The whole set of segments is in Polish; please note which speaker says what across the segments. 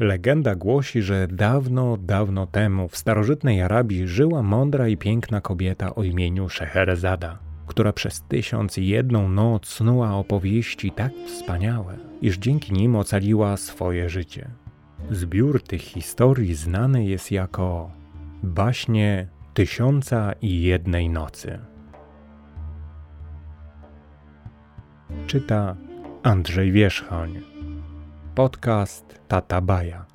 Speaker 1: Legenda głosi, że dawno, dawno temu w starożytnej Arabii żyła mądra i piękna kobieta o imieniu Szeherezada, która przez tysiąc i jedną noc snuła opowieści tak wspaniałe, iż dzięki nim ocaliła swoje życie. Zbiór tych historii znany jest jako baśnie Tysiąca i Jednej Nocy. Czyta Andrzej Wierzchoń. Podcast Tata Baja.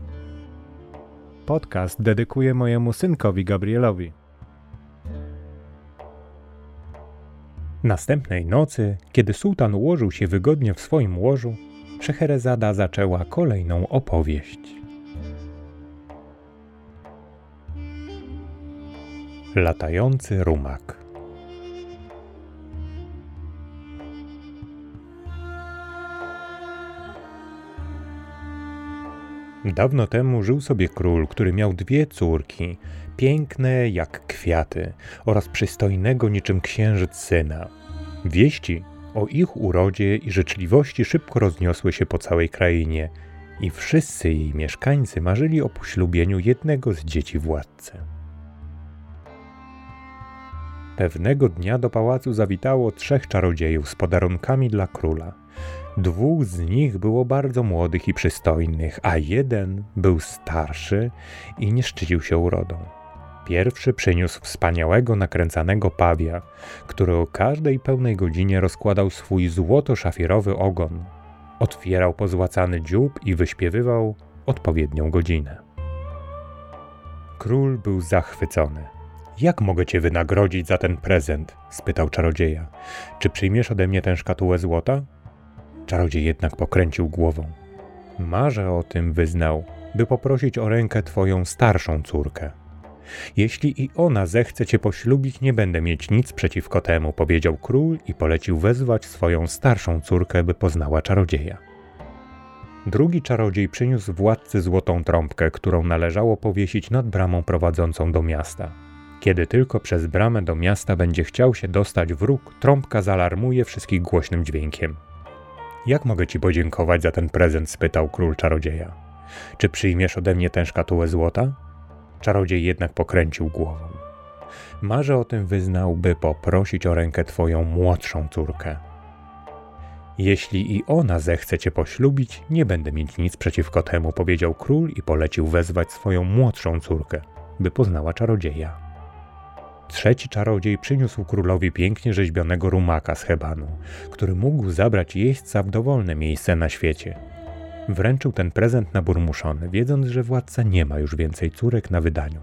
Speaker 1: Podcast dedykuję mojemu synkowi Gabrielowi. Następnej nocy, kiedy sułtan ułożył się wygodnie w swoim łożu, Szeherezada zaczęła kolejną opowieść. Latający rumak. Dawno temu żył sobie król, który miał dwie córki, piękne jak kwiaty oraz przystojnego niczym księżyc syna. Wieści o ich urodzie i życzliwości szybko rozniosły się po całej krainie i wszyscy jej mieszkańcy marzyli o poślubieniu jednego z dzieci władcy. Pewnego dnia do pałacu zawitało trzech czarodziejów z podarunkami dla króla – Dwóch z nich było bardzo młodych i przystojnych, a jeden był starszy i nie szczycił się urodą. Pierwszy przyniósł wspaniałego nakręcanego pawia, który o każdej pełnej godzinie rozkładał swój złoto-szafirowy ogon, otwierał pozłacany dziób i wyśpiewywał odpowiednią godzinę. Król był zachwycony. Jak mogę cię wynagrodzić za ten prezent? spytał czarodzieja. Czy przyjmiesz ode mnie tę szkatułę złota? Czarodziej jednak pokręcił głową. Marzę o tym, wyznał, by poprosić o rękę twoją starszą córkę. Jeśli i ona zechce cię poślubić, nie będę mieć nic przeciwko temu, powiedział król i polecił wezwać swoją starszą córkę, by poznała czarodzieja. Drugi czarodziej przyniósł władcy złotą trąbkę, którą należało powiesić nad bramą prowadzącą do miasta. Kiedy tylko przez bramę do miasta będzie chciał się dostać wróg, trąbka zalarmuje wszystkich głośnym dźwiękiem. Jak mogę ci podziękować za ten prezent? spytał król czarodzieja. Czy przyjmiesz ode mnie tę szkatułę złota? Czarodziej jednak pokręcił głową. Marzę o tym wyznał, by poprosić o rękę twoją młodszą córkę. Jeśli i ona zechce cię poślubić, nie będę mieć nic przeciwko temu, powiedział król i polecił wezwać swoją młodszą córkę, by poznała czarodzieja. Trzeci czarodziej przyniósł królowi pięknie rzeźbionego rumaka z Hebanu, który mógł zabrać jeźdźca w dowolne miejsce na świecie. Wręczył ten prezent na burmuszony, wiedząc, że władca nie ma już więcej córek na wydaniu.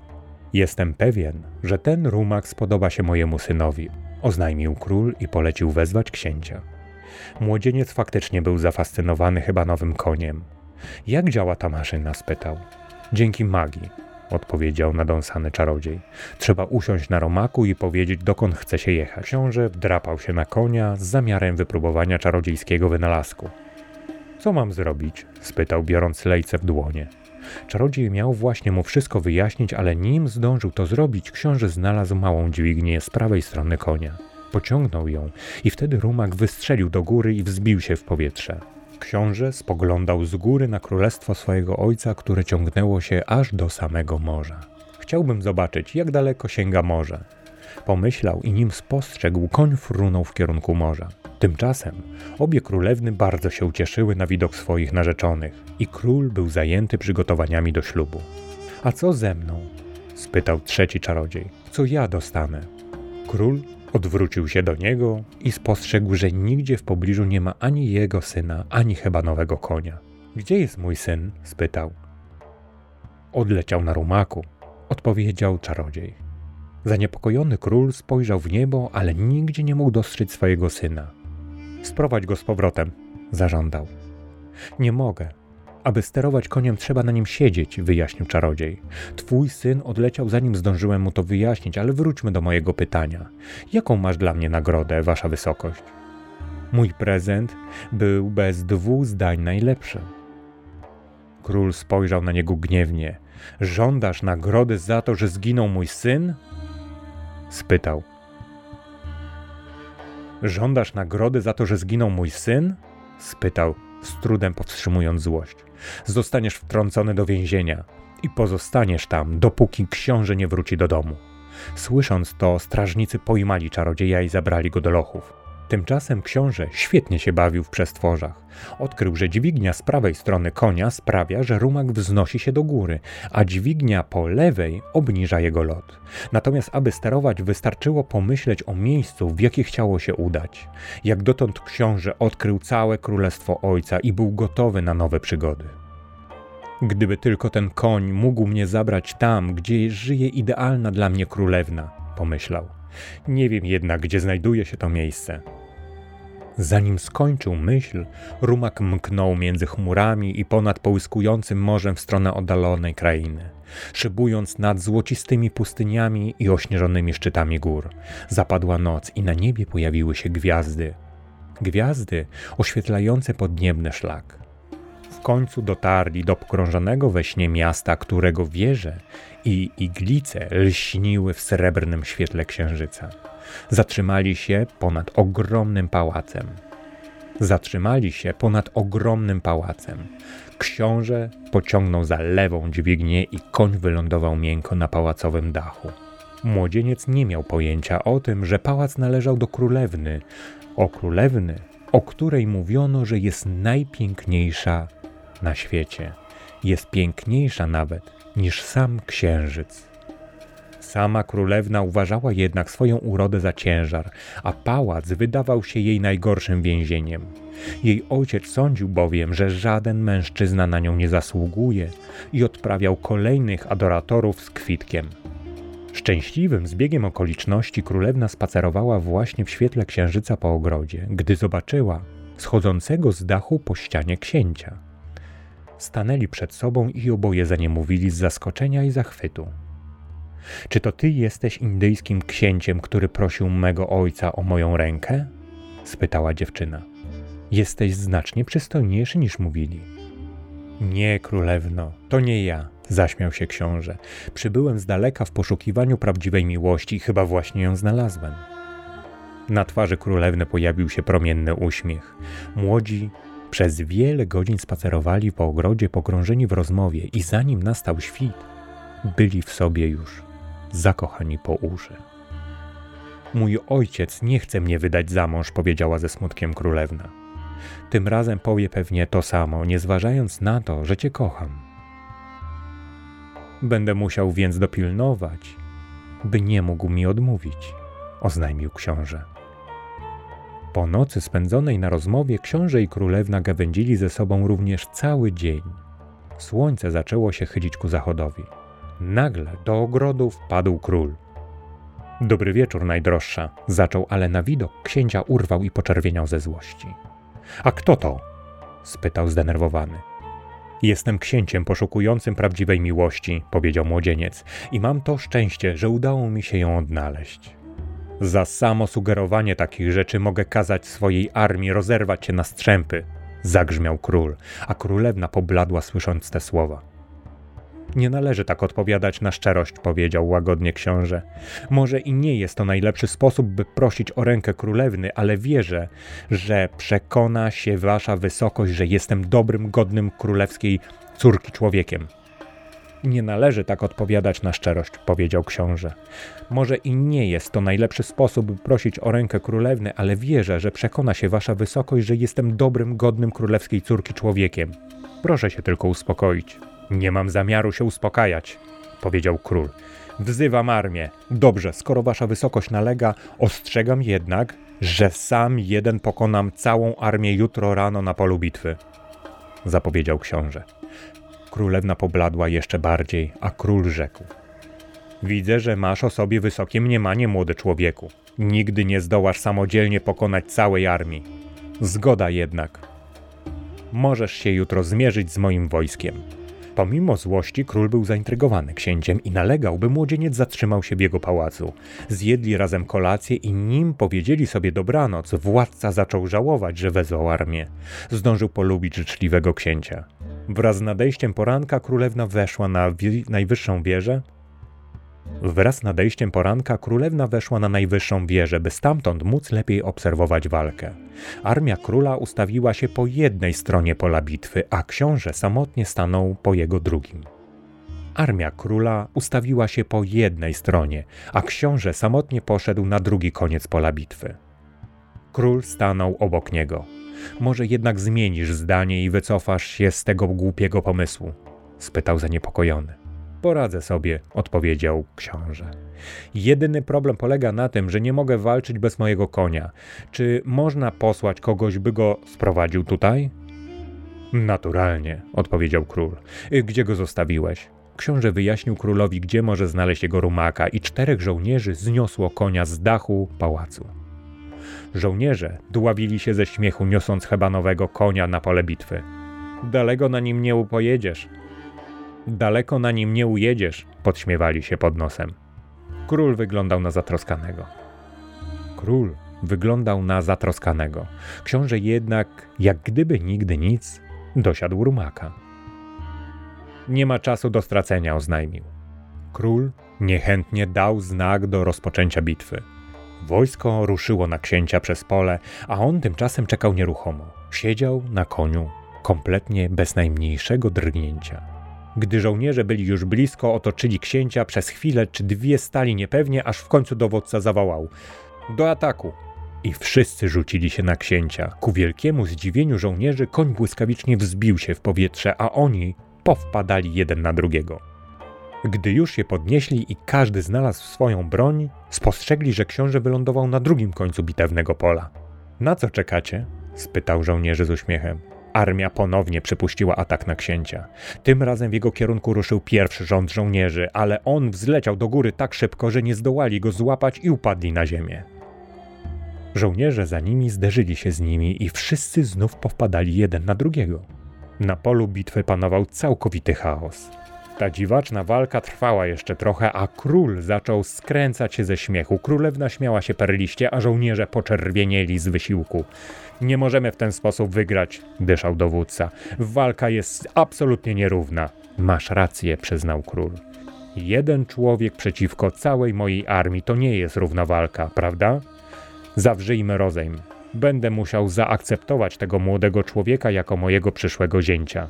Speaker 1: Jestem pewien, że ten rumak spodoba się mojemu synowi, oznajmił król i polecił wezwać księcia. Młodzieniec faktycznie był zafascynowany chyba nowym koniem. Jak działa ta maszyna? spytał. Dzięki magii, odpowiedział nadąsany czarodziej. Trzeba usiąść na romaku i powiedzieć, dokąd chce się jechać. Książę wdrapał się na konia z zamiarem wypróbowania czarodziejskiego wynalazku. Co mam zrobić? spytał, biorąc lejce w dłonie. Czarodziej miał właśnie mu wszystko wyjaśnić, ale nim zdążył to zrobić, książę znalazł małą dźwignię z prawej strony konia. Pociągnął ją i wtedy rumak wystrzelił do góry i wzbił się w powietrze. Książę spoglądał z góry na królestwo swojego ojca, które ciągnęło się aż do samego morza. Chciałbym zobaczyć, jak daleko sięga morze. Pomyślał i nim spostrzegł, koń frunął w kierunku morza. Tymczasem obie królewny bardzo się ucieszyły na widok swoich narzeczonych i król był zajęty przygotowaniami do ślubu. A co ze mną? spytał trzeci czarodziej. Co ja dostanę? Król Odwrócił się do niego i spostrzegł, że nigdzie w pobliżu nie ma ani jego syna, ani chyba nowego konia. Gdzie jest mój syn? spytał. Odleciał na rumaku, odpowiedział czarodziej. Zaniepokojony król spojrzał w niebo, ale nigdzie nie mógł dostrzec swojego syna. Sprowadź go z powrotem, zażądał. Nie mogę, aby sterować koniem, trzeba na nim siedzieć, wyjaśnił czarodziej. Twój syn odleciał, zanim zdążyłem mu to wyjaśnić, ale wróćmy do mojego pytania. Jaką masz dla mnie nagrodę, wasza wysokość? Mój prezent był bez dwóch zdań najlepszy. Król spojrzał na niego gniewnie. Żądasz nagrody za to, że zginął mój syn? spytał. Żądasz nagrody za to, że zginął mój syn? spytał, z trudem powstrzymując złość. Zostaniesz wtrącony do więzienia i pozostaniesz tam, dopóki książę nie wróci do domu. Słysząc to, strażnicy pojmali czarodzieja i zabrali go do lochów. Tymczasem książę świetnie się bawił w przestworzach. Odkrył, że dźwignia z prawej strony konia sprawia, że rumak wznosi się do góry, a dźwignia po lewej obniża jego lot. Natomiast aby sterować, wystarczyło pomyśleć o miejscu, w jakie chciało się udać. Jak dotąd książę odkrył całe królestwo ojca i był gotowy na nowe przygody. Gdyby tylko ten koń mógł mnie zabrać tam, gdzie żyje idealna dla mnie królewna, pomyślał. Nie wiem jednak, gdzie znajduje się to miejsce. Zanim skończył myśl, rumak mknął między chmurami i ponad połyskującym morzem w stronę oddalonej krainy, szybując nad złocistymi pustyniami i ośnieżonymi szczytami gór. Zapadła noc i na niebie pojawiły się gwiazdy. Gwiazdy oświetlające podniebny szlak. W końcu dotarli do pokrążonego we śnie miasta, którego wieże i iglice lśniły w srebrnym świetle księżyca. Zatrzymali się ponad ogromnym pałacem. Zatrzymali się ponad ogromnym pałacem. Książę pociągnął za lewą dźwignię i koń wylądował miękko na pałacowym dachu. Młodzieniec nie miał pojęcia o tym, że pałac należał do królewny, o królewny, o której mówiono, że jest najpiękniejsza na świecie. Jest piękniejsza nawet niż sam księżyc. Sama królewna uważała jednak swoją urodę za ciężar, a pałac wydawał się jej najgorszym więzieniem. Jej ojciec sądził bowiem, że żaden mężczyzna na nią nie zasługuje i odprawiał kolejnych adoratorów z kwitkiem. Szczęśliwym zbiegiem okoliczności królewna spacerowała właśnie w świetle księżyca po ogrodzie, gdy zobaczyła schodzącego z dachu po ścianie księcia. Stanęli przed sobą i oboje zaniemówili z zaskoczenia i zachwytu. Czy to ty jesteś indyjskim księciem, który prosił mego ojca o moją rękę? spytała dziewczyna. Jesteś znacznie przystojniejszy niż mówili. Nie, królewno, to nie ja, zaśmiał się książę. Przybyłem z daleka w poszukiwaniu prawdziwej miłości i chyba właśnie ją znalazłem. Na twarzy królewny pojawił się promienny uśmiech. Młodzi przez wiele godzin spacerowali po ogrodzie pogrążeni w rozmowie i zanim nastał świt, byli w sobie już zakochani po uszy. Mój ojciec nie chce mnie wydać za mąż, powiedziała ze smutkiem królewna. Tym razem powie pewnie to samo, nie zważając na to, że cię kocham. Będę musiał więc dopilnować, by nie mógł mi odmówić, oznajmił książę. Po nocy spędzonej na rozmowie książę i królewna gawędzili ze sobą również cały dzień. Słońce zaczęło się chylić ku zachodowi. Nagle do ogrodu wpadł król. Dobry wieczór, najdroższa, zaczął, ale na widok księcia urwał i poczerwieniał ze złości. A kto to? spytał zdenerwowany. Jestem księciem poszukującym prawdziwej miłości, powiedział młodzieniec, i mam to szczęście, że udało mi się ją odnaleźć. Za samo sugerowanie takich rzeczy mogę kazać swojej armii rozerwać się na strzępy, zagrzmiał król, a królewna pobladła słysząc te słowa. Nie należy tak odpowiadać na szczerość, powiedział łagodnie książę. Może i nie jest to najlepszy sposób, by prosić o rękę królewny, ale wierzę, że przekona się wasza wysokość, że jestem dobrym, godnym królewskiej córki człowiekiem. Nie należy tak odpowiadać na szczerość, powiedział książę. Może i nie jest to najlepszy sposób, by prosić o rękę królewny, ale wierzę, że przekona się wasza wysokość, że jestem dobrym, godnym królewskiej córki człowiekiem. Proszę się tylko uspokoić. Nie mam zamiaru się uspokajać, powiedział król. Wzywam armię. Dobrze, skoro wasza wysokość nalega, ostrzegam jednak, że sam jeden pokonam całą armię jutro rano na polu bitwy. Zapowiedział książę. Królewna pobladła jeszcze bardziej, a król rzekł. Widzę, że masz o sobie wysokie mniemanie, młody człowieku. Nigdy nie zdołasz samodzielnie pokonać całej armii. Zgoda jednak. Możesz się jutro zmierzyć z moim wojskiem. Pomimo złości król był zaintrygowany księciem i nalegał, by młodzieniec zatrzymał się w jego pałacu. Zjedli razem kolację i nim powiedzieli sobie dobranoc, władca zaczął żałować, że wezwał armię. Zdążył polubić życzliwego księcia. Wraz z nadejściem poranka królewna weszła na najwyższą wieżę Wraz z nadejściem poranka królewna weszła na najwyższą wieżę, by stamtąd móc lepiej obserwować walkę. Armia króla ustawiła się po jednej stronie pola bitwy, a książę samotnie stanął po jego drugim. Armia króla ustawiła się po jednej stronie, a książę samotnie poszedł na drugi koniec pola bitwy. Król stanął obok niego. Może jednak zmienisz zdanie i wycofasz się z tego głupiego pomysłu? spytał zaniepokojony. Poradzę sobie, odpowiedział książę. Jedyny problem polega na tym, że nie mogę walczyć bez mojego konia. Czy można posłać kogoś, by go sprowadził tutaj? Naturalnie, odpowiedział król. Gdzie go zostawiłeś? Książę wyjaśnił królowi, gdzie może znaleźć jego rumaka, i czterech żołnierzy zniosło konia z dachu pałacu. Żołnierze dławili się ze śmiechu, niosąc hebanowego konia na pole bitwy. Daleko na nim nie upojedziesz. Daleko na nim nie ujedziesz, podśmiewali się pod nosem. Król wyglądał na zatroskanego. Król wyglądał na zatroskanego. Książę jednak, jak gdyby nigdy nic, dosiadł rumaka. Nie ma czasu do stracenia, oznajmił. Król niechętnie dał znak do rozpoczęcia bitwy. Wojsko ruszyło na księcia przez pole, a on tymczasem czekał nieruchomo. Siedział na koniu, kompletnie bez najmniejszego drgnięcia. Gdy żołnierze byli już blisko, otoczyli księcia, przez chwilę czy dwie stali niepewnie, aż w końcu dowódca zawołał: Do ataku! I wszyscy rzucili się na księcia. Ku wielkiemu zdziwieniu żołnierzy koń błyskawicznie wzbił się w powietrze, a oni powpadali jeden na drugiego. Gdy już je podnieśli i każdy znalazł swoją broń, spostrzegli, że książę wylądował na drugim końcu bitewnego pola. Na co czekacie? spytał żołnierzy z uśmiechem. Armia ponownie przypuściła atak na księcia. Tym razem w jego kierunku ruszył pierwszy rząd żołnierzy, ale on wzleciał do góry tak szybko, że nie zdołali go złapać i upadli na ziemię. Żołnierze za nimi zderzyli się z nimi i wszyscy znów powpadali jeden na drugiego. Na polu bitwy panował całkowity chaos. Ta dziwaczna walka trwała jeszcze trochę, a król zaczął skręcać się ze śmiechu. Królewna śmiała się perliście, a żołnierze poczerwienieli z wysiłku. Nie możemy w ten sposób wygrać, dyszał dowódca. Walka jest absolutnie nierówna. Masz rację, przyznał król. Jeden człowiek przeciwko całej mojej armii to nie jest równa walka, prawda? Zawrzyjmy rozejm. Będę musiał zaakceptować tego młodego człowieka jako mojego przyszłego zięcia.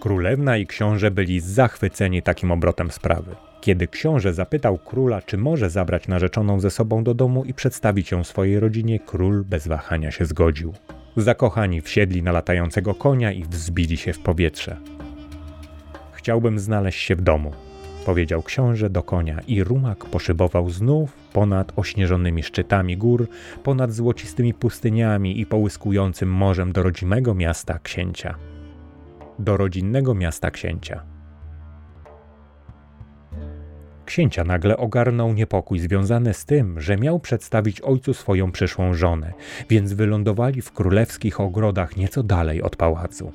Speaker 1: Królewna i książę byli zachwyceni takim obrotem sprawy. Kiedy książę zapytał króla, czy może zabrać narzeczoną ze sobą do domu i przedstawić ją swojej rodzinie, król bez wahania się zgodził. Zakochani wsiedli na latającego konia i wzbili się w powietrze. Chciałbym znaleźć się w domu, powiedział książę do konia i rumak poszybował znów ponad ośnieżonymi szczytami gór, ponad złocistymi pustyniami i połyskującym morzem do rodzimego miasta księcia. Do rodzinnego miasta księcia. Księcia nagle ogarnął niepokój związany z tym, że miał przedstawić ojcu swoją przyszłą żonę, więc wylądowali w królewskich ogrodach nieco dalej od pałacu.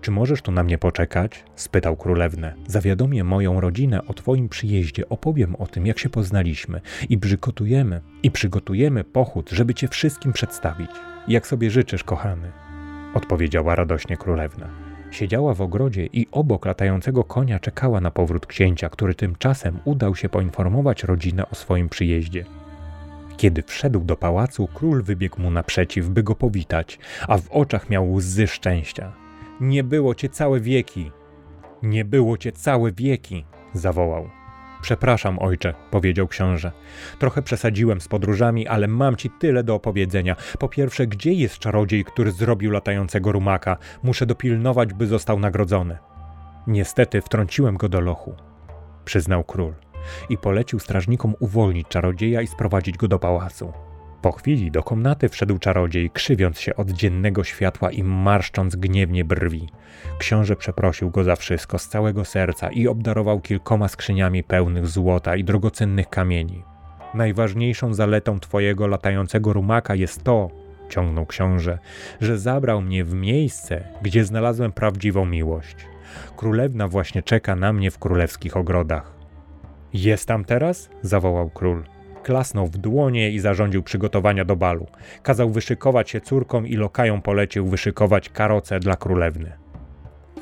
Speaker 1: Czy możesz tu na mnie poczekać? spytał królewnę. Zawiadomię moją rodzinę o twoim przyjeździe, opowiem o tym, jak się poznaliśmy i przygotujemy, i przygotujemy pochód, żeby cię wszystkim przedstawić. Jak sobie życzysz, kochany, odpowiedziała radośnie królewna. Siedziała w ogrodzie i obok latającego konia czekała na powrót księcia, który tymczasem udał się poinformować rodzinę o swoim przyjeździe. Kiedy wszedł do pałacu, król wybiegł mu naprzeciw, by go powitać, a w oczach miał łzy szczęścia. Nie było cię całe wieki. Nie było cię całe wieki, zawołał. Przepraszam, ojcze, powiedział książę. Trochę przesadziłem z podróżami, ale mam ci tyle do opowiedzenia. Po pierwsze, gdzie jest czarodziej, który zrobił latającego rumaka? Muszę dopilnować, by został nagrodzony. Niestety wtrąciłem go do lochu, przyznał król i polecił strażnikom uwolnić czarodzieja i sprowadzić go do pałacu. Po chwili do komnaty wszedł czarodziej, krzywiąc się od dziennego światła i marszcząc gniewnie brwi. Książę przeprosił go za wszystko z całego serca i obdarował kilkoma skrzyniami pełnych złota i drogocennych kamieni. Najważniejszą zaletą twojego latającego rumaka jest to, ciągnął książę, że zabrał mnie w miejsce, gdzie znalazłem prawdziwą miłość. Królewna właśnie czeka na mnie w królewskich ogrodach. Jest tam teraz? zawołał król. Klasnął w dłonie i zarządził przygotowania do balu. Kazał wyszykować się córkom i lokajom polecił wyszykować karoce dla królewny.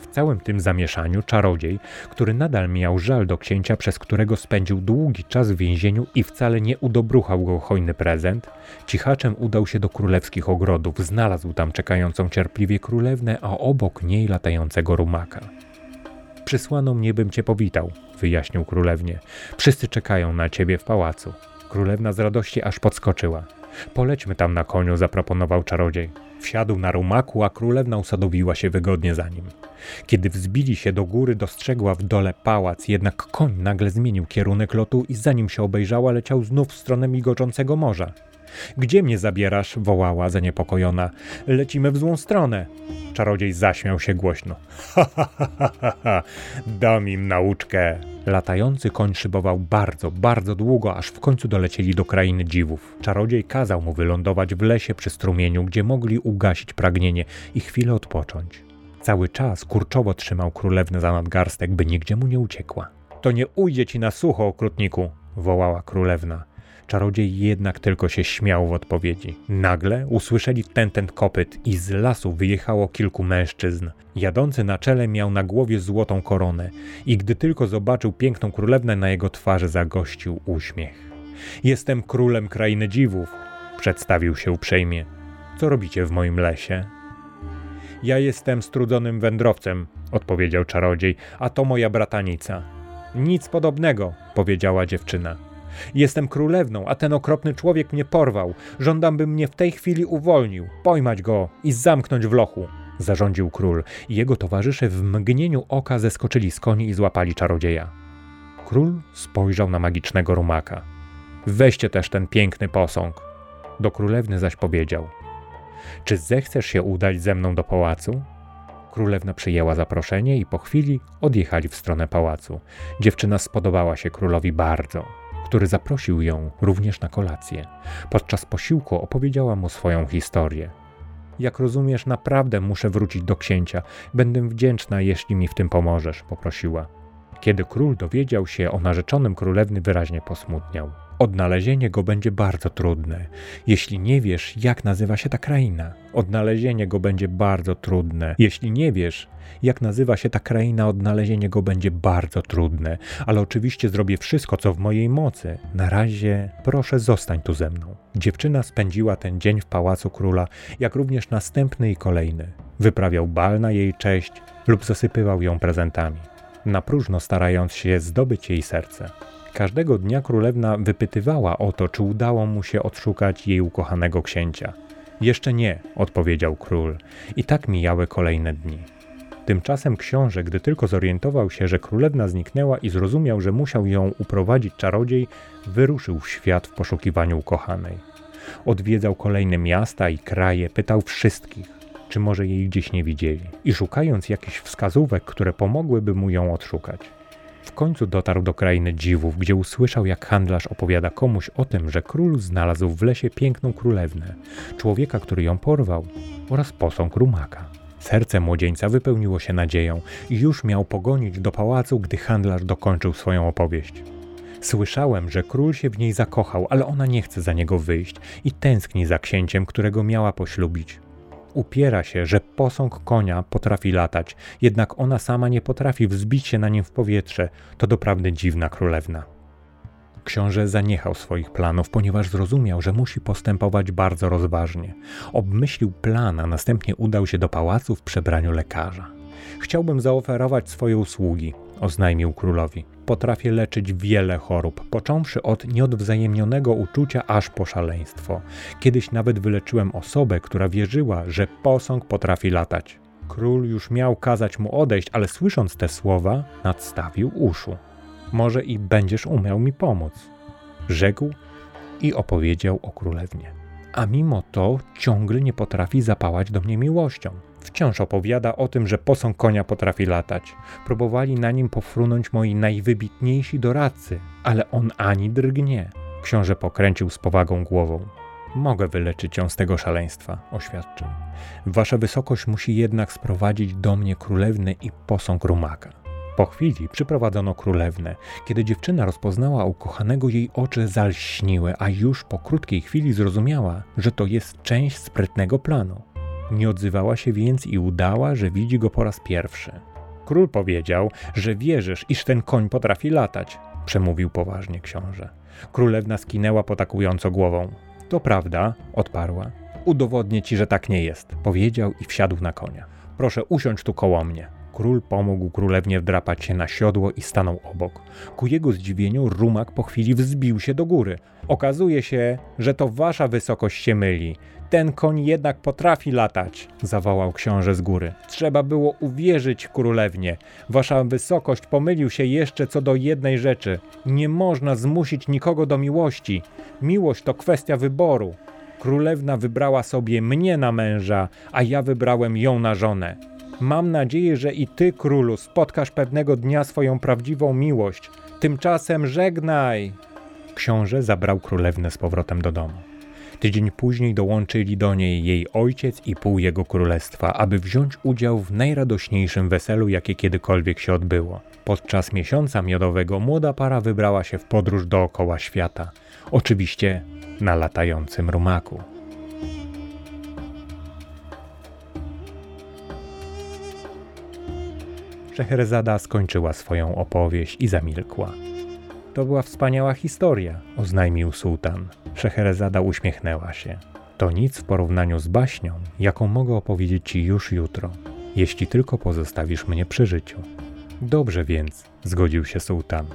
Speaker 1: W całym tym zamieszaniu czarodziej, który nadal miał żal do księcia, przez którego spędził długi czas w więzieniu i wcale nie udobruchał go hojny prezent, cichaczem udał się do królewskich ogrodów, znalazł tam czekającą cierpliwie królewnę, a obok niej latającego rumaka. Przysłano mnie, bym cię powitał, wyjaśnił królewnie. Wszyscy czekają na ciebie w pałacu. Królewna z radości aż podskoczyła. Polećmy tam na koniu, zaproponował czarodziej. Wsiadł na rumaku, a królewna usadowiła się wygodnie za nim. Kiedy wzbili się do góry, dostrzegła w dole pałac, jednak koń nagle zmienił kierunek lotu i zanim się obejrzała, leciał znów w stronę migoczącego morza. Gdzie mnie zabierasz? wołała zaniepokojona. Lecimy w złą stronę. Czarodziej zaśmiał się głośno. Ha, ha, ha, ha, ha. dam im nauczkę. Latający koń szybował bardzo, bardzo długo, aż w końcu dolecieli do krainy dziwów. Czarodziej kazał mu wylądować w lesie przy strumieniu, gdzie mogli ugasić pragnienie i chwilę odpocząć. Cały czas kurczowo trzymał królewnę za nadgarstek, by nigdzie mu nie uciekła. To nie ujdzie ci na sucho, okrutniku, wołała królewna. Czarodziej jednak tylko się śmiał w odpowiedzi. Nagle usłyszeli ten ten kopyt i z lasu wyjechało kilku mężczyzn. Jadący na czele miał na głowie złotą koronę i gdy tylko zobaczył piękną królewnę, na jego twarzy zagościł uśmiech. Jestem królem krainy dziwów, przedstawił się uprzejmie. Co robicie w moim lesie? Ja jestem strudzonym wędrowcem, odpowiedział czarodziej, a to moja bratanica. Nic podobnego, powiedziała dziewczyna. Jestem królewną, a ten okropny człowiek mnie porwał. Żądam, by mnie w tej chwili uwolnił, pojmać go i zamknąć w lochu. Zarządził król i jego towarzysze w mgnieniu oka zeskoczyli z koni i złapali czarodzieja. Król spojrzał na magicznego rumaka. Weźcie też ten piękny posąg. Do królewny zaś powiedział: Czy zechcesz się udać ze mną do pałacu? Królewna przyjęła zaproszenie i po chwili odjechali w stronę pałacu. Dziewczyna spodobała się królowi bardzo który zaprosił ją również na kolację. Podczas posiłku opowiedziała mu swoją historię. Jak rozumiesz, naprawdę muszę wrócić do księcia. Będę wdzięczna, jeśli mi w tym pomożesz, poprosiła. Kiedy król dowiedział się o narzeczonym królewny, wyraźnie posmutniał. Odnalezienie go będzie bardzo trudne. Jeśli nie wiesz, jak nazywa się ta kraina, odnalezienie go będzie bardzo trudne. Jeśli nie wiesz, jak nazywa się ta kraina, odnalezienie go będzie bardzo trudne, ale oczywiście zrobię wszystko, co w mojej mocy. Na razie proszę zostań tu ze mną. Dziewczyna spędziła ten dzień w pałacu króla, jak również następny i kolejny. Wyprawiał bal na jej cześć lub zasypywał ją prezentami, na próżno starając się zdobyć jej serce. Każdego dnia królewna wypytywała o to, czy udało mu się odszukać jej ukochanego księcia. Jeszcze nie, odpowiedział król. I tak mijały kolejne dni. Tymczasem książę, gdy tylko zorientował się, że królewna zniknęła i zrozumiał, że musiał ją uprowadzić czarodziej, wyruszył w świat w poszukiwaniu ukochanej. Odwiedzał kolejne miasta i kraje, pytał wszystkich, czy może jej gdzieś nie widzieli, i szukając jakichś wskazówek, które pomogłyby mu ją odszukać. W końcu dotarł do krainy dziwów, gdzie usłyszał, jak handlarz opowiada komuś o tym, że król znalazł w lesie piękną królewnę, człowieka, który ją porwał, oraz posąg rumaka. Serce młodzieńca wypełniło się nadzieją i już miał pogonić do pałacu, gdy handlarz dokończył swoją opowieść. Słyszałem, że król się w niej zakochał, ale ona nie chce za niego wyjść i tęskni za księciem, którego miała poślubić. Upiera się, że posąg konia potrafi latać, jednak ona sama nie potrafi wzbić się na nim w powietrze. To doprawdy dziwna królewna. Książę zaniechał swoich planów, ponieważ zrozumiał, że musi postępować bardzo rozważnie. Obmyślił plan, a następnie udał się do pałacu w przebraniu lekarza. Chciałbym zaoferować swoje usługi, oznajmił królowi. Potrafię leczyć wiele chorób, począwszy od nieodwzajemnionego uczucia aż po szaleństwo. Kiedyś nawet wyleczyłem osobę, która wierzyła, że posąg potrafi latać. Król już miał kazać mu odejść, ale słysząc te słowa, nadstawił uszu. Może i będziesz umiał mi pomóc. Rzekł i opowiedział o królewnie. A mimo to ciągle nie potrafi zapałać do mnie miłością. Wciąż opowiada o tym, że posąg konia potrafi latać. Próbowali na nim pofrunąć moi najwybitniejsi doradcy, ale on ani drgnie. Książę pokręcił z powagą głową. Mogę wyleczyć ją z tego szaleństwa, oświadczył. Wasza wysokość musi jednak sprowadzić do mnie królewnę i posąg rumaka. Po chwili przyprowadzono królewnę. Kiedy dziewczyna rozpoznała ukochanego, jej oczy zalśniły, a już po krótkiej chwili zrozumiała, że to jest część sprytnego planu. Nie odzywała się więc i udała, że widzi go po raz pierwszy. Król powiedział, że wierzysz, iż ten koń potrafi latać, przemówił poważnie książę. Królewna skinęła potakująco głową. To prawda, odparła. Udowodnię ci, że tak nie jest, powiedział i wsiadł na konia. Proszę usiąść tu koło mnie. Król pomógł królewnie wdrapać się na siodło i stanął obok. Ku jego zdziwieniu rumak po chwili wzbił się do góry. Okazuje się, że to wasza wysokość się myli. Ten koń jednak potrafi latać, zawołał książę z góry. Trzeba było uwierzyć królewnie. Wasza wysokość pomylił się jeszcze co do jednej rzeczy. Nie można zmusić nikogo do miłości. Miłość to kwestia wyboru. Królewna wybrała sobie mnie na męża, a ja wybrałem ją na żonę. Mam nadzieję, że i ty, królu, spotkasz pewnego dnia swoją prawdziwą miłość. Tymczasem żegnaj! Książę zabrał królewnę z powrotem do domu. Tydzień później dołączyli do niej jej ojciec i pół jego królestwa, aby wziąć udział w najradośniejszym weselu, jakie kiedykolwiek się odbyło. Podczas miesiąca miodowego młoda para wybrała się w podróż dookoła świata. Oczywiście na latającym rumaku. Szeherzada skończyła swoją opowieść i zamilkła. To była wspaniała historia, oznajmił sułtan. Szeherzada uśmiechnęła się. To nic w porównaniu z baśnią, jaką mogę opowiedzieć ci już jutro, jeśli tylko pozostawisz mnie przy życiu. Dobrze więc, zgodził się sułtan.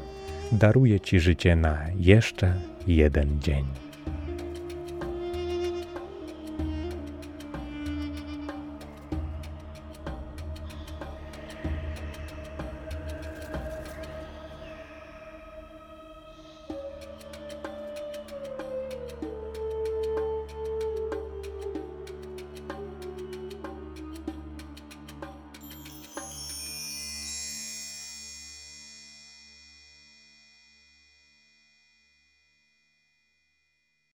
Speaker 1: Daruję ci życie na jeszcze jeden dzień.